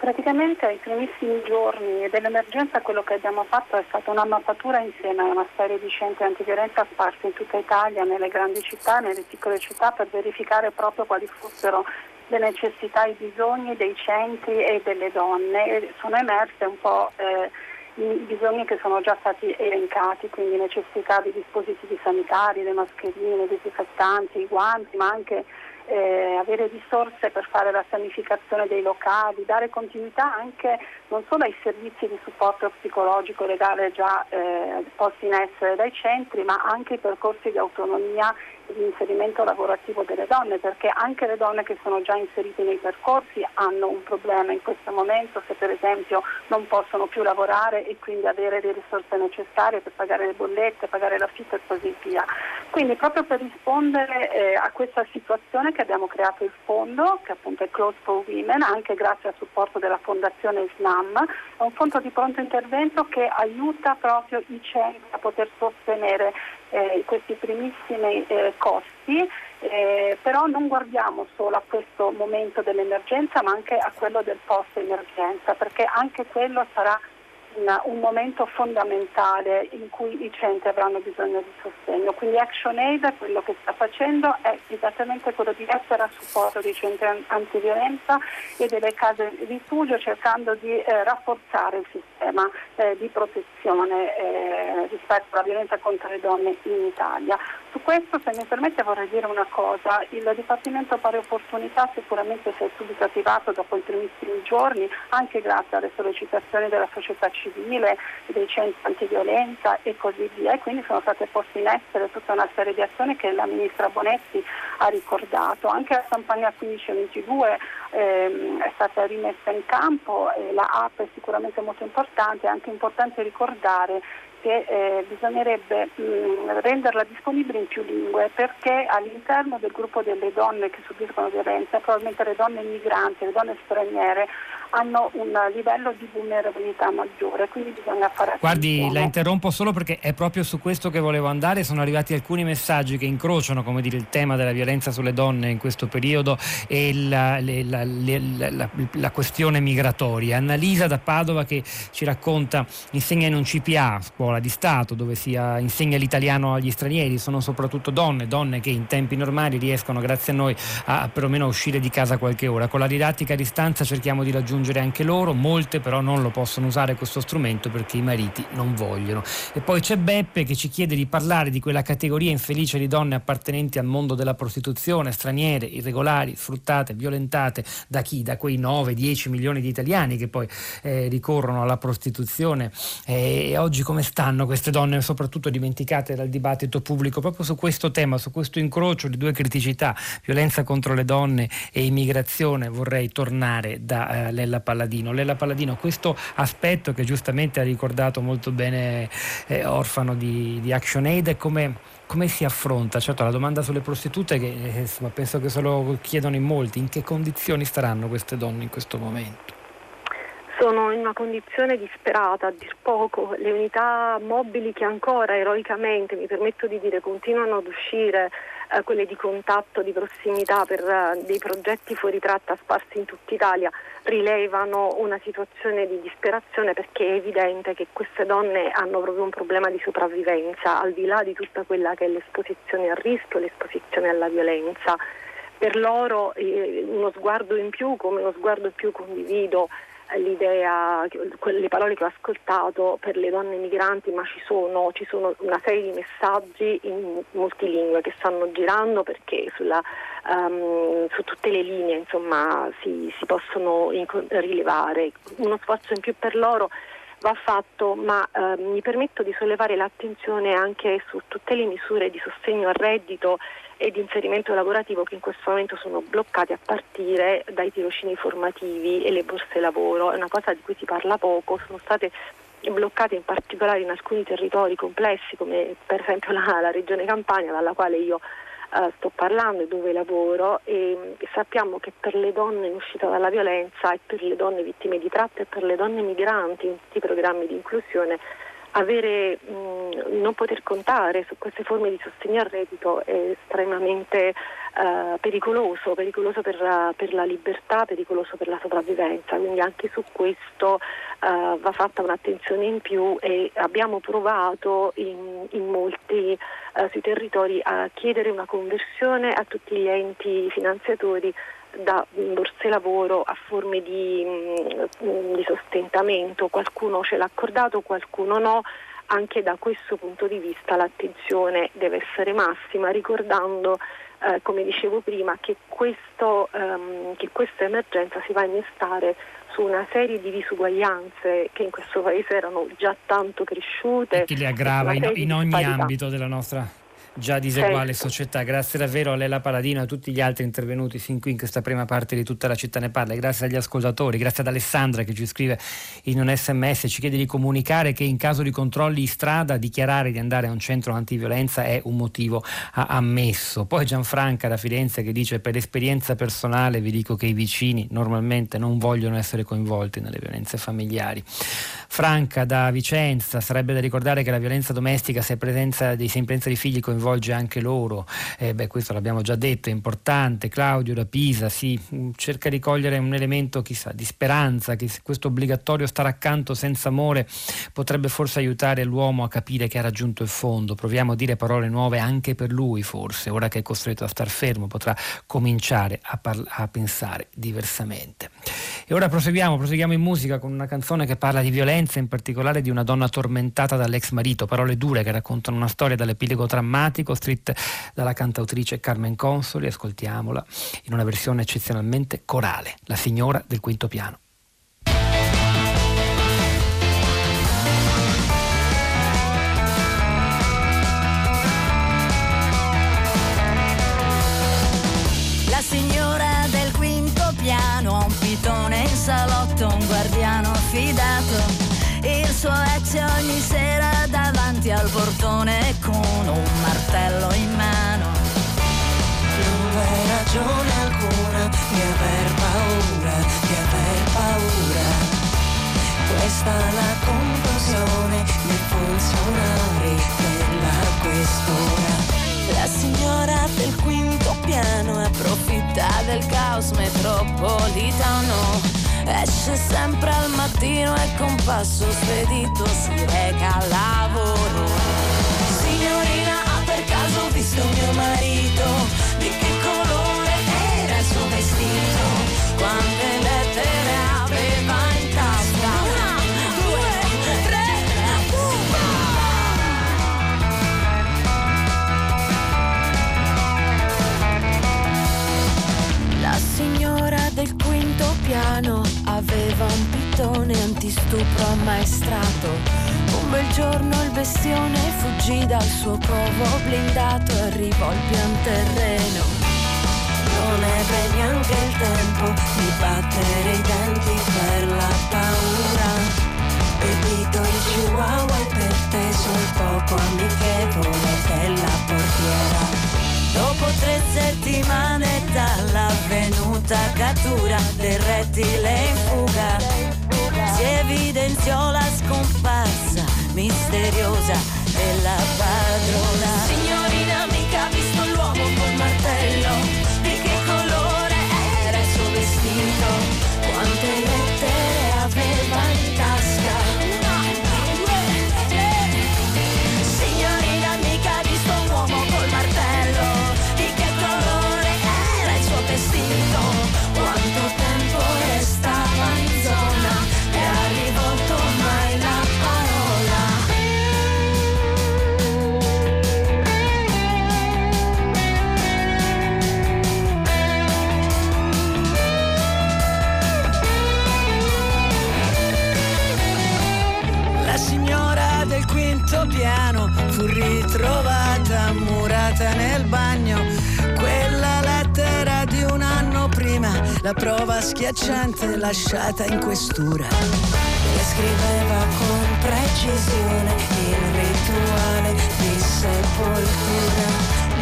Praticamente ai primissimi giorni dell'emergenza quello che abbiamo fatto è stata una mappatura insieme a una serie di centri antiviolenza sparsi in tutta Italia, nelle grandi città, nelle piccole città, per verificare proprio quali fossero le necessità, i bisogni dei centri e delle donne. E sono emerse un po' eh, i bisogni che sono già stati elencati, quindi necessità di dispositivi sanitari, le mascherine, i disinfettanti, i guanti, ma anche eh, avere risorse per fare la sanificazione dei locali, dare continuità anche non solo ai servizi di supporto psicologico legale già eh, posti in essere dai centri, ma anche ai percorsi di autonomia di inserimento lavorativo delle donne, perché anche le donne che sono già inserite nei percorsi hanno un problema in questo momento se per esempio non possono più lavorare e quindi avere le risorse necessarie per pagare le bollette, pagare l'affitto e così via. Quindi proprio per rispondere eh, a questa situazione che abbiamo creato il fondo, che appunto è Close for Women, anche grazie al supporto della Fondazione Islam, è un fondo di pronto intervento che aiuta proprio i centri a poter sostenere eh, questi primissimi eh, costi, eh, però non guardiamo solo a questo momento dell'emergenza ma anche a quello del post emergenza perché anche quello sarà un, un, momento fondamentale in cui i centri avranno bisogno di sostegno. Quindi ActionAid quello che sta facendo è esattamente quello di essere a supporto dei centri antiviolenza e delle case di rifugio cercando di eh, rafforzare il sistema eh, di protezione eh, rispetto alla violenza contro le donne in Italia. Su questo, se mi permette, vorrei dire una cosa. Il Dipartimento Pari Opportunità sicuramente si è subito attivato dopo i primissimi giorni, anche grazie alle sollecitazioni della società civile, dei centri antiviolenza e così via. E quindi sono state poste in essere tutta una serie di azioni che la Ministra Bonetti ha ricordato. Anche la campagna 1522 ehm, è stata rimessa in campo, e la app è sicuramente molto importante, è anche importante ricordare che eh, bisognerebbe mh, mm, renderla disponibile in più lingue perché all'interno del gruppo delle donne che subiscono violenza, probabilmente le donne migranti, le donne straniere, hanno un livello di vulnerabilità maggiore, quindi bisogna fare attenzione. Guardi, la interrompo solo perché è proprio su questo che volevo andare, sono arrivati alcuni messaggi che incrociano come dire, il tema della violenza sulle donne in questo periodo e la, la, la, la questione migratoria. Annalisa da Padova che ci racconta, insegna in un CPA, scuola di Stato, dove si insegna l'italiano agli stranieri, sono soprattutto donne, donne che in tempi normali riescono grazie a noi a, a perlomeno uscire di casa qualche ora. Con la didattica a distanza cerchiamo di raggiungere raggiungere anche loro, molte però non lo possono usare questo strumento perché i mariti non vogliono. E poi c'è Beppe che ci chiede di parlare di quella categoria infelice di donne appartenenti al mondo della prostituzione, straniere, irregolari, sfruttate, violentate da chi? Da quei 9-10 milioni di italiani che poi eh, ricorrono alla prostituzione. E oggi come stanno queste donne, soprattutto dimenticate dal dibattito pubblico, proprio su questo tema, su questo incrocio di due criticità, violenza contro le donne e immigrazione, vorrei tornare da eh, Lella Palladino. Lella Palladino, questo aspetto che giustamente ha ricordato molto bene eh, Orfano di, di ActionAid è come, come si affronta? Certo, la domanda sulle prostitute, che eh, insomma, penso che se lo chiedono in molti, in che condizioni staranno queste donne in questo momento? Sono in una condizione disperata, a dir poco. Le unità mobili che ancora eroicamente, mi permetto di dire, continuano ad uscire eh, quelle di contatto, di prossimità per eh, dei progetti fuori tratta sparsi in tutta Italia rilevano una situazione di disperazione perché è evidente che queste donne hanno proprio un problema di sopravvivenza, al di là di tutta quella che è l'esposizione al rischio, l'esposizione alla violenza. Per loro eh, uno sguardo in più, come uno sguardo più condivido l'idea, le parole che ho ascoltato per le donne migranti, ma ci sono, ci sono una serie di messaggi in multilingue che stanno girando perché sulla, um, su tutte le linee insomma, si, si possono rilevare. Uno sforzo in più per loro va fatto, ma eh, mi permetto di sollevare l'attenzione anche su tutte le misure di sostegno al reddito e di inserimento lavorativo che in questo momento sono bloccati a partire dai tirocini formativi e le borse lavoro. È una cosa di cui si parla poco, sono state bloccate in particolare in alcuni territori complessi come per esempio la, la regione Campania dalla quale io Uh, sto parlando e dove lavoro e, e, sappiamo che per le donne in uscita dalla violenza e per le donne vittime di tratta e per le donne migranti in tutti i programmi di inclusione avere, mh, non poter contare su queste forme di sostegno al reddito è estremamente uh, pericoloso, pericoloso per, uh, per, la libertà, pericoloso per la sopravvivenza, quindi anche su questo uh, va fatta un'attenzione in più e abbiamo provato in, in molti sui territori a chiedere una conversione a tutti gli enti finanziatori da borse lavoro a forme di, mm, di sostentamento, qualcuno ce l'ha accordato, qualcuno no, anche da questo punto di vista l'attenzione deve essere massima, ricordando, eh, come dicevo prima, che, questo, ehm, che, questa emergenza si va a innestare su una serie di disuguaglianze che in questo paese erano già tanto cresciute. E che le aggrava in, in ogni ambito della nostra già diseguale certo. società. Grazie davvero a Lela Paladino e a tutti gli altri intervenuti fin qui in questa prima parte di tutta la città ne parla. Grazie agli ascoltatori, grazie ad Alessandra che ci scrive in un sms, ci chiede di comunicare che in caso di controlli in strada dichiarare di andare a un centro antiviolenza è un motivo ammesso. Poi Gianfranca da Firenze che dice per esperienza personale vi dico che i vicini normalmente non vogliono essere coinvolti nelle violenze familiari. Franca da Vicenza, sarebbe da ricordare che la violenza domestica se, presenza di, se in presenza di figli coinvolti coinvolge anche loro, eh, beh, questo l'abbiamo già detto, è importante. Claudio da Pisa sì, mm, cerca di cogliere un elemento chissà, di speranza, che questo obbligatorio stare accanto senza amore potrebbe forse aiutare l'uomo a capire che ha raggiunto il fondo. Proviamo a dire parole nuove anche per lui forse, ora che è costretto a star fermo potrà cominciare a, parla- a pensare diversamente. E ora proseguiamo, proseguiamo in musica con una canzone che parla di violenza, in particolare di una donna tormentata dall'ex marito, parole dure che raccontano una storia dall'epilogo drammatico drammatico, scritta dalla cantautrice Carmen Consoli, ascoltiamola in una versione eccezionalmente corale, La signora del quinto piano. La signora del quinto piano un pitone in salotto, un guardiano fidato. Suo ex ogni sera davanti al portone con un martello in mano. Non hai ragione alcuna di aver paura, di aver paura. basta la confusione dei funzionari della questura. La signora del quinto piano approfitta del caos metropolitano. Esce sempre al mattino e con passo spedito si reca al lavoro. Signorina, ha per caso visto mio marito? Di che colore era il suo vestito? Quante lettere aveva in tasca? Una, due, tre, La signora del quinto piano aveva un pitone antistupro ammaestrato. Un bel giorno il bestione fuggì dal suo covo blindato e arrivò al pian terreno. Non ebbe neanche il tempo di battere i denti per la paura. Pepito il chihuahua e perteso il poco amichevole della portiera. Dopo tre settimane dall'avvenuta cattura del rettile in fuga, si evidenziò la scomparsa misteriosa della padrona. Signorina, schiacciante lasciata in questura. Descriveva con precisione il rituale di sepoltura,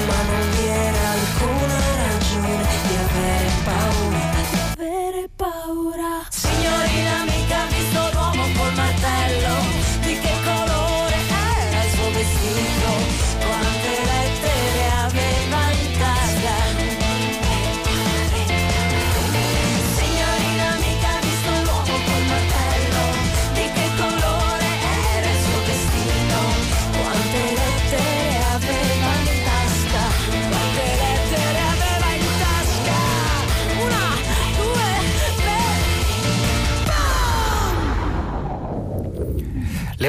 ma non vi era alcuna ragione di avere paura. Di avere paura. Signorina,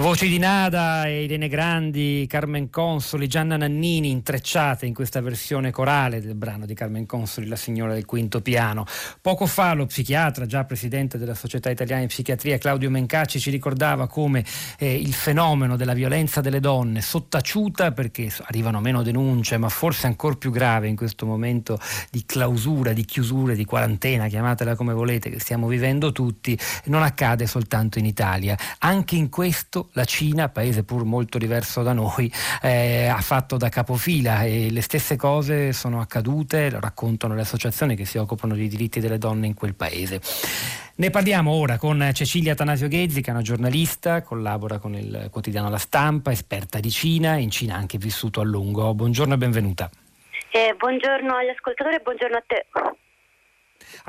voci di Nada, Irene Grandi, Carmen Consoli, Gianna Nannini intrecciate in questa versione corale del brano di Carmen Consoli, La signora del quinto piano. Poco fa lo psichiatra, già presidente della Società Italiana di Psichiatria, Claudio Mencacci, ci ricordava come eh, il fenomeno della violenza delle donne sottaciuta, perché arrivano meno denunce, ma forse ancora più grave in questo momento di clausura, di chiusura, di quarantena, chiamatela come volete, che stiamo vivendo tutti, non accade soltanto in Italia. Anche in questo la Cina, paese pur molto diverso da noi, eh, ha fatto da capofila e le stesse cose sono accadute, lo raccontano le associazioni che si occupano dei diritti delle donne in quel paese. Ne parliamo ora con Cecilia Tanasio Ghezzi, che è una giornalista, collabora con il quotidiano La Stampa, esperta di Cina, in Cina ha anche vissuto a lungo. Buongiorno e benvenuta. Eh, buongiorno agli ascoltatori e buongiorno a te.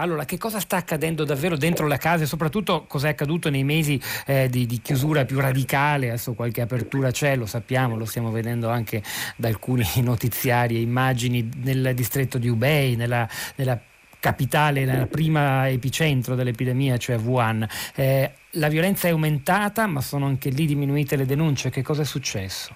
Allora, che cosa sta accadendo davvero dentro la casa e soprattutto cosa è accaduto nei mesi eh, di, di, chiusura più radicale? Adesso qualche apertura c'è, lo sappiamo, lo stiamo vedendo anche da alcuni notiziari e immagini nel distretto di Hubei, nella, nella capitale, nel prima epicentro dell'epidemia, cioè Wuhan. Eh, la violenza è aumentata, ma sono anche lì diminuite le denunce. Che cosa è successo?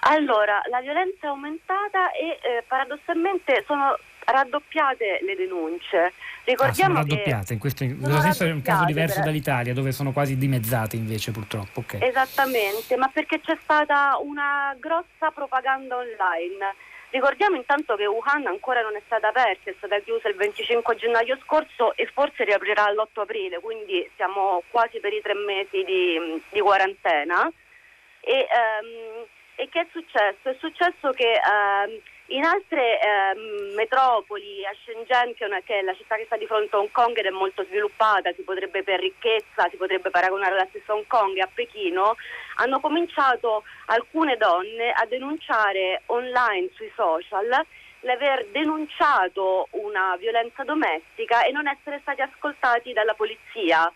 Allora, la violenza è aumentata e eh, paradossalmente sono raddoppiate le denunce. Ricordiamo ah, sono raddoppiate, in questo, questo senso è un caso diverso per... dall'Italia, dove sono quasi dimezzate invece purtroppo. Okay. Esattamente, ma perché c'è stata una grossa propaganda online. Ricordiamo intanto che Wuhan ancora non è stata aperta, è stata chiusa il 25 gennaio scorso e forse riaprirà l'8 aprile, quindi siamo quasi per i tre mesi di, di quarantena. E, um, E che è successo? È successo che ehm, in altre ehm, metropoli, a Shenzhen, che è la città che sta di fronte a Hong Kong ed è molto sviluppata, si potrebbe per ricchezza, si potrebbe paragonare alla stessa Hong Kong e a Pechino, hanno cominciato alcune donne a denunciare online sui social l'aver denunciato una violenza domestica e non essere stati ascoltati dalla polizia.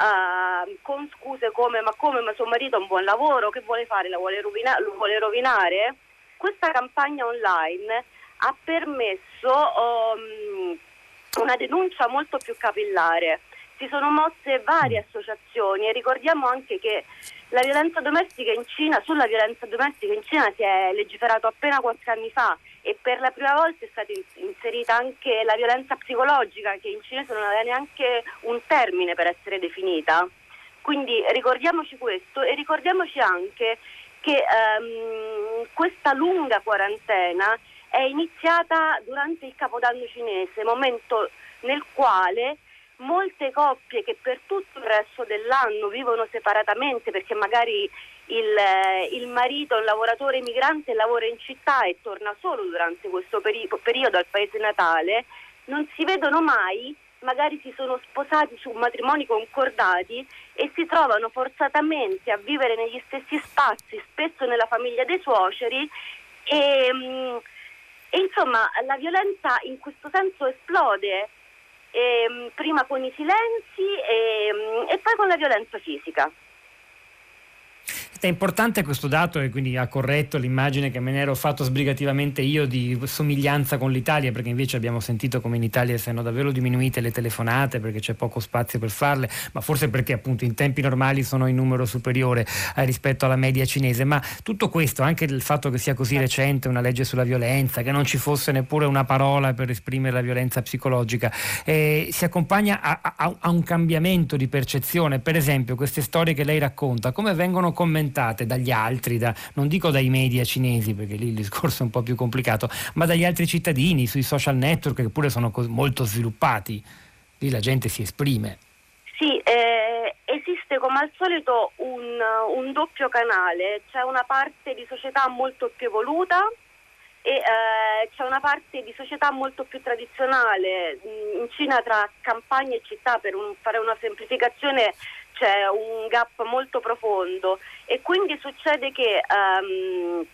Uh, con scuse come ma come ma suo marito ha un buon lavoro, che vuole fare? Vuole, rovina- lo vuole rovinare? Questa campagna online ha permesso um, una denuncia molto più capillare. Si sono mosse varie associazioni e ricordiamo anche che la violenza domestica in Cina, sulla violenza domestica in Cina si è legiferato appena qualche anni fa e per la prima volta è stata inserita anche la violenza psicologica che in cinese non aveva neanche un termine per essere definita. Quindi ricordiamoci questo e ricordiamoci anche che um, questa lunga quarantena è iniziata durante il Capodanno cinese, momento nel quale molte coppie che per tutto il resto dell'anno vivono separatamente perché magari il, il, marito è un lavoratore migrante lavora in città e torna solo durante questo peri- periodo al paese natale, non si vedono mai, magari si sono sposati su matrimoni concordati e si trovano forzatamente a vivere negli stessi spazi, spesso nella famiglia dei suoceri e, mm, e insomma la violenza in questo senso esplode eh, prima con i silenzi e, mm, e poi con la violenza fisica. È importante questo dato e quindi ha corretto l'immagine che me ne ero fatto sbrigativamente io di somiglianza con l'Italia, perché invece abbiamo sentito come in Italia siano davvero diminuite le telefonate perché c'è poco spazio per farle, ma forse perché appunto in tempi normali sono in numero superiore eh, rispetto alla media cinese. Ma tutto questo, anche il fatto che sia così recente una legge sulla violenza, che non ci fosse neppure una parola per esprimere la violenza psicologica, eh, si accompagna a, a, a un cambiamento di percezione. Per esempio, queste storie che lei racconta, come vengono commentate? Commentate dagli altri, da, non dico dai media cinesi perché lì il discorso è un po' più complicato, ma dagli altri cittadini, sui social network che pure sono molto sviluppati. Lì la gente si esprime. Sì, eh, esiste come al solito un, un, doppio canale, c'è una parte di società molto più evoluta e eh, c'è una parte di società molto più tradizionale. In Cina tra campagna e città, per un, fare una semplificazione, c'è un gap molto profondo e quindi succede che um,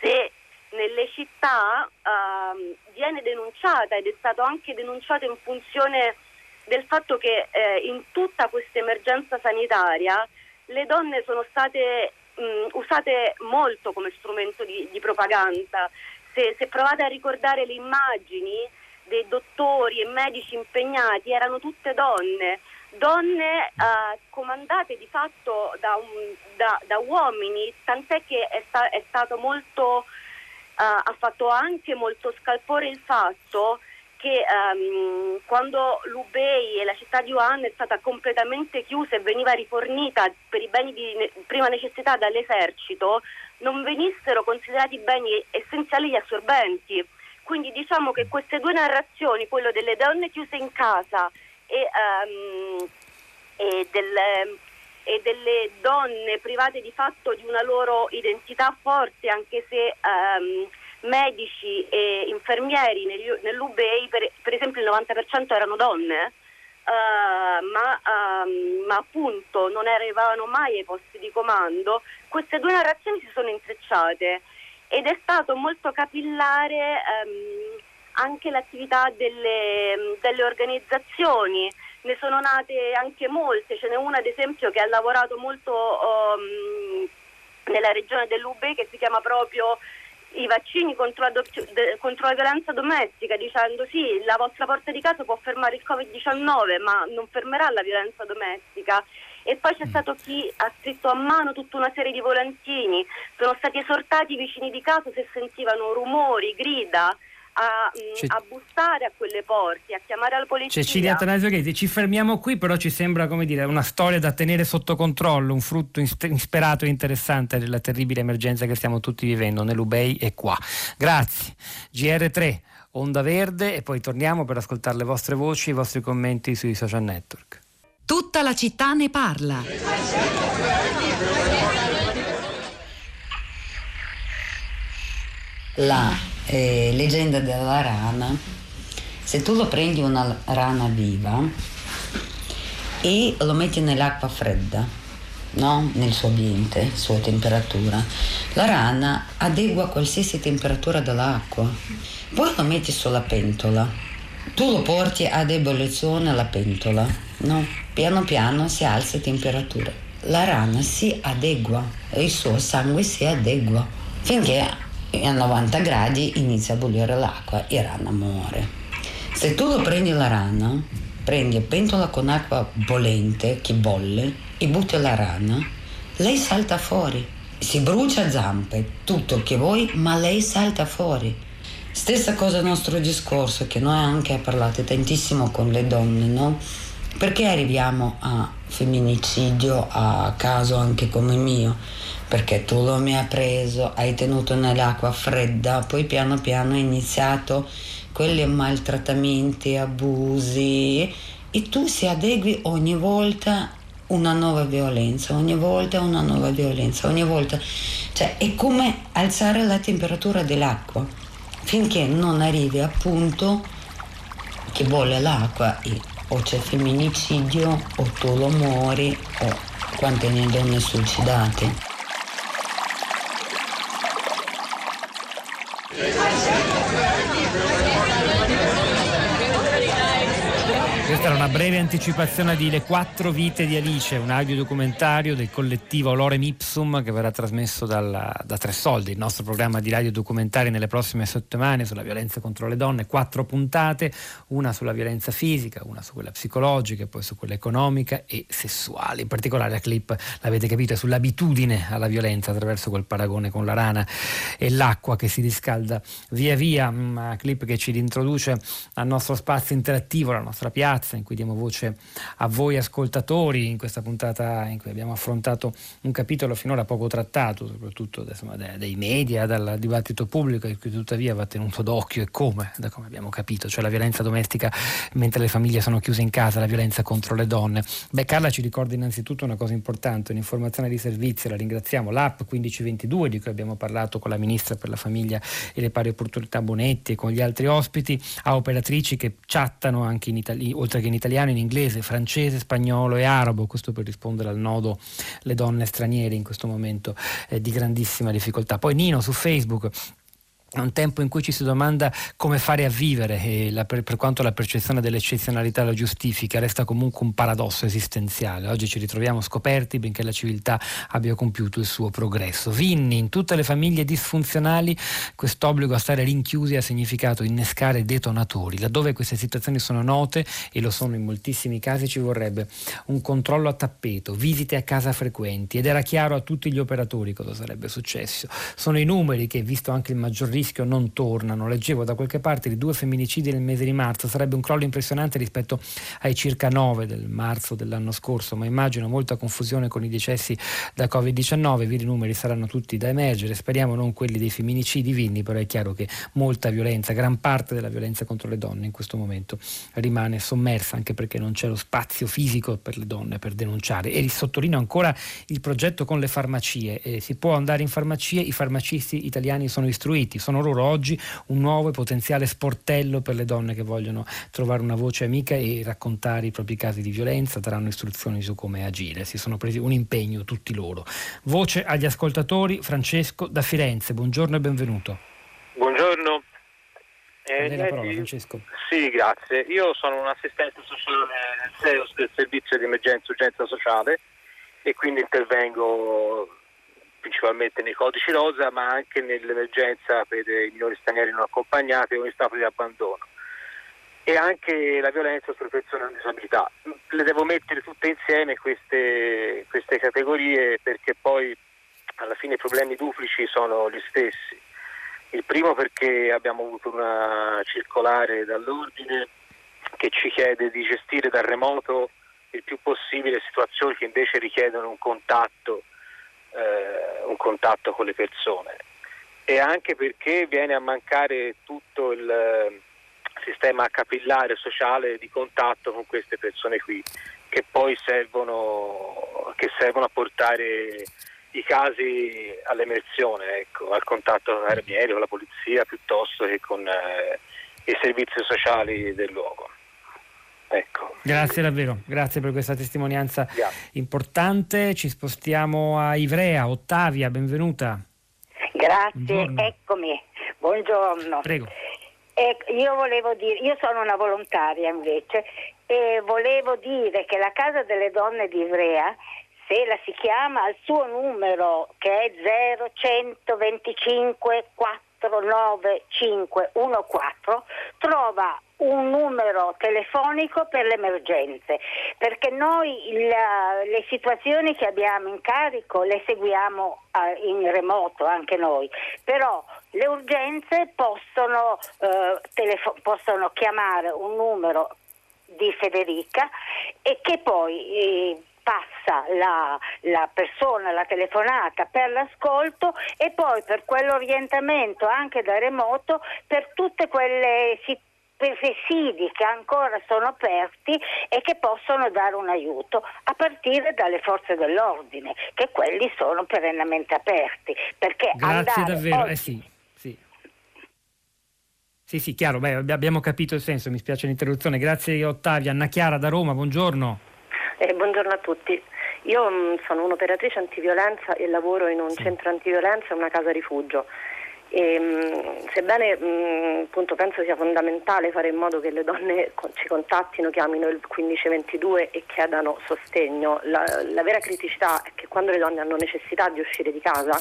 se nelle città um, viene denunciata ed è stato anche denunciato in funzione del fatto che eh, in tutta questa emergenza sanitaria le donne sono state mh, usate molto come strumento di, di propaganda. Se, se provate a ricordare le immagini dei dottori e medici impegnati erano tutte donne donne uh, comandate di fatto da, un, da, da, uomini, tant'è che è, sta, è stato molto, uh, ha fatto anche molto scalpore il fatto che um, quando l'Ubei e la città di Wuhan è stata completamente chiusa e veniva rifornita per i beni di ne- prima necessità dall'esercito, non venissero considerati beni essenziali gli assorbenti. Quindi diciamo che queste due narrazioni, quello delle donne chiuse in casa e, um, e, del, e, delle donne private di fatto di una loro identità forte, anche se um, medici e infermieri negli, nell'UBEI, per, per, esempio il 90% erano donne. Uh, ma, um, ma, appunto non arrivavano mai ai posti di comando, queste due narrazioni si sono intrecciate ed è stato molto capillare um, anche l'attività delle, delle organizzazioni. Ne sono nate anche molte, ce n'è una ad esempio che ha lavorato molto um, nella regione dell'UB che si chiama proprio i vaccini contro la, contro la, violenza domestica dicendo sì, la vostra porta di casa può fermare il Covid-19 ma non fermerà la violenza domestica. E poi c'è mm. stato chi ha scritto a mano tutta una serie di volantini, sono stati esortati i vicini di casa se sentivano rumori, grida, a, mm, a, bussare a quelle porte, a chiamare la polizia. Cecilia Tanasio ci fermiamo qui, però ci sembra come dire, una storia da tenere sotto controllo, un frutto insperato e interessante della terribile emergenza che stiamo tutti vivendo nell'Ubei e qua. Grazie. GR3, Onda Verde e poi torniamo per ascoltare le vostre voci e i vostri commenti sui social network. Tutta la città ne parla. la eh, leggenda della rana, se tu lo prendi una rana viva e lo metti nell'acqua fredda, no? nel suo ambiente, sua temperatura, la rana adegua qualsiasi temperatura dell'acqua. Poi lo metti sulla pentola, tu lo porti ad ebollizione alla pentola, no? piano piano si alza la temperatura. La rana si adegua, il suo sangue si adegua finché a 90 gradi inizia a bollire l'acqua e rana muore. Se tu lo prendi la rana, prendi pentola con acqua bollente che bolle e butti la rana, lei salta fuori. Si brucia zampe, tutto che vuoi, ma lei salta fuori. Stessa cosa il nostro discorso, che noi anche parlato tantissimo con le donne, no? Perché arriviamo a femminicidio a caso anche come mio? Perché tu lo mi hai preso, hai tenuto nell'acqua fredda, poi piano piano hai iniziato quelli maltrattamenti, abusi e tu si adegui ogni volta una nuova violenza, ogni volta una nuova violenza, ogni volta. Cioè è come alzare la temperatura dell'acqua finché non arrivi a punto che bolle l'acqua e o c'è femminicidio o tu lo muori o quante ne donne suicidate. 太强。Questa era una breve anticipazione di Le quattro vite di Alice, un audiodocumentario del collettivo Lorem Ipsum che verrà trasmesso dal, da Tre Soldi, il nostro programma di radiodocumentari nelle prossime settimane sulla violenza contro le donne, quattro puntate, una sulla violenza fisica, una su quella psicologica poi su quella economica e sessuale. In particolare la clip, l'avete capito, è sull'abitudine alla violenza attraverso quel paragone con la rana e l'acqua che si riscalda via via, una clip che ci rintroduce al nostro spazio interattivo, alla nostra piazza piazza in cui diamo voce a voi ascoltatori in questa puntata in cui abbiamo affrontato un capitolo finora poco trattato, soprattutto insomma, dai media, dal dibattito pubblico che tuttavia va tenuto d'occhio e come, da come abbiamo capito, cioè la violenza domestica mentre le famiglie sono chiuse in casa, la violenza contro le donne. Beh, Carla ci ricorda innanzitutto una cosa importante, un'informazione di servizio, la ringraziamo, l'app 1522 di cui abbiamo parlato con la Ministra per la Famiglia e le Pari Opportunità Bonetti e con gli altri ospiti, ha operatrici che chattano anche in Italia, oltre che in italiano, in inglese, francese, spagnolo e arabo, questo per rispondere al nodo le donne straniere in questo momento eh, di grandissima difficoltà. Poi Nino su Facebook è un tempo in cui ci si domanda come fare a vivere e la, per, per, quanto la percezione dell'eccezionalità lo giustifica, resta comunque un paradosso esistenziale. Oggi ci ritroviamo scoperti benché la civiltà abbia compiuto il suo progresso. Vinni, in tutte le famiglie disfunzionali quest'obbligo a stare rinchiusi ha significato innescare detonatori. Laddove queste situazioni sono note, e lo sono in moltissimi casi, ci vorrebbe un controllo a tappeto, visite a casa frequenti ed era chiaro a tutti gli operatori cosa sarebbe successo. Sono i numeri che, visto anche il maggior rischio, rischio non tornano. Leggevo da qualche parte di due femminicidi nel mese di marzo, sarebbe un crollo impressionante rispetto ai circa nove del marzo dell'anno scorso, ma immagino molta confusione con i decessi da Covid-19, i numeri saranno tutti da emergere, speriamo non quelli dei femminicidi vinni, però è chiaro che molta violenza, gran parte della violenza contro le donne in questo momento rimane sommersa, anche perché non c'è lo spazio fisico per le donne per denunciare. E sottolineo ancora il progetto con le farmacie, eh, si può andare in farmacie, i farmacisti italiani sono istruiti, sono sono loro oggi un nuovo e potenziale sportello per le donne che vogliono trovare una voce amica e raccontare i propri casi di violenza, daranno istruzioni su come agire. Si sono presi un impegno tutti loro. Voce agli ascoltatori, Francesco da Firenze. Buongiorno e benvenuto. Buongiorno. Eh, la parola, Francesco. Sì, grazie. Io sono un assistente sociale nel SEOS del servizio di emergenza e urgenza sociale e quindi intervengo principalmente nei codici rosa, ma anche nell'emergenza per i minori stranieri non accompagnati o in stato di abbandono. E anche la violenza sulle persone con disabilità. Le devo mettere tutte insieme queste, queste categorie perché poi alla fine i problemi duplici sono gli stessi. Il primo perché abbiamo avuto una circolare dall'ordine che ci chiede di gestire da remoto il più possibile situazioni che invece richiedono un contatto eh, un contatto con le persone e anche perché viene a mancare tutto il eh, sistema capillare sociale di contatto con queste persone qui che poi servono, che servono a portare i casi all'emersione, ecco, al contatto con i carabinieri, con la polizia piuttosto che con eh, i servizi sociali del luogo. Ecco. Grazie davvero, grazie per questa testimonianza Grazie. importante. Ci spostiamo a Ivrea. Ottavia, benvenuta. Grazie, Buongiorno. eccomi. Buongiorno. Prego. Eh, io volevo dire, io sono una volontaria invece e volevo dire che la Casa delle Donne di Ivrea se la si chiama al suo numero che è 0125 49514 trova un numero telefonico per le emergenze, perché noi il, le situazioni che abbiamo in carico le seguiamo uh, in remoto anche noi, però le urgenze possono, uh, telefo- possono chiamare un numero di Federica e che poi eh, passa la, la, persona, la telefonata per l'ascolto e poi per quell'orientamento anche da remoto per tutte quelle situazioni presidi che ancora sono aperti e che possono dare un aiuto, a partire dalle forze dell'ordine, che quelli sono perennemente aperti. Perché Grazie davvero, oggi... eh sì. Sì, sì, chiaro, Beh, abbiamo capito il senso, mi spiace l'interruzione. Grazie Ottavia. Anna Chiara da Roma, buongiorno. Eh, buongiorone a tutti. Io mh, sono un'operatrice antiviolenza e lavoro in un sì. centro antiviolenza e una casa rifugio. E, mh, mm, sebbene mh, appunto, penso sia fondamentale fare in modo che le donne ci contattino, chiamino il 1522 e chiedano sostegno, la, la vera criticità è che quando le donne hanno necessità di uscire di casa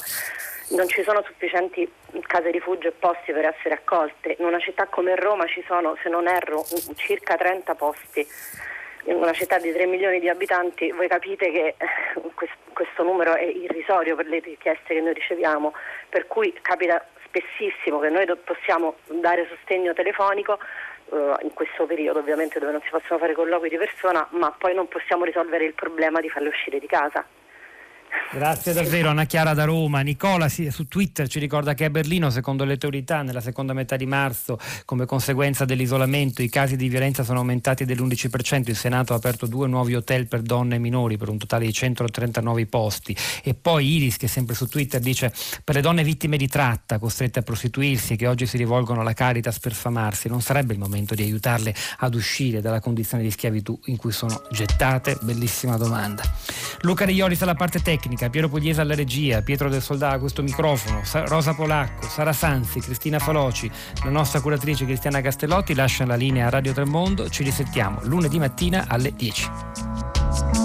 non ci sono sufficienti case rifugio e posti per essere accolte. In una città come Roma ci sono, se non erro, circa 30 posti in una città di 3 milioni di abitanti, voi capite che eh, questo numero è irrisorio per le richieste che noi riceviamo, per cui capita spessissimo che noi possiamo dare sostegno telefonico eh, in questo periodo ovviamente dove non si possono fare colloqui di persona, ma poi non possiamo risolvere il problema di farle uscire di casa. Grazie davvero Anna Chiara da Roma. Nicola su Twitter ci ricorda che a Berlino, secondo le autorità, nella seconda metà di marzo, come conseguenza dell'isolamento, i casi di violenza sono aumentati dell'11%. Il Senato ha aperto due nuovi hotel per donne e minori per un totale di 139 posti. E poi Iris, che sempre su Twitter dice: Per le donne vittime di tratta, costrette a prostituirsi e che oggi si rivolgono alla Caritas per sfamarsi, non sarebbe il momento di aiutarle ad uscire dalla condizione di schiavitù in cui sono gettate? Bellissima domanda. Luca Riolis alla parte tecnica tecnica, Piero Pugliese alla regia, Pietro del Soldà a questo microfono, Rosa Polacco, Sara Sanzi, Cristina Faloci, la nostra curatrice Cristiana Castellotti lasciano la linea a Radio Tremondo, ci risentiamo lunedì mattina alle 10.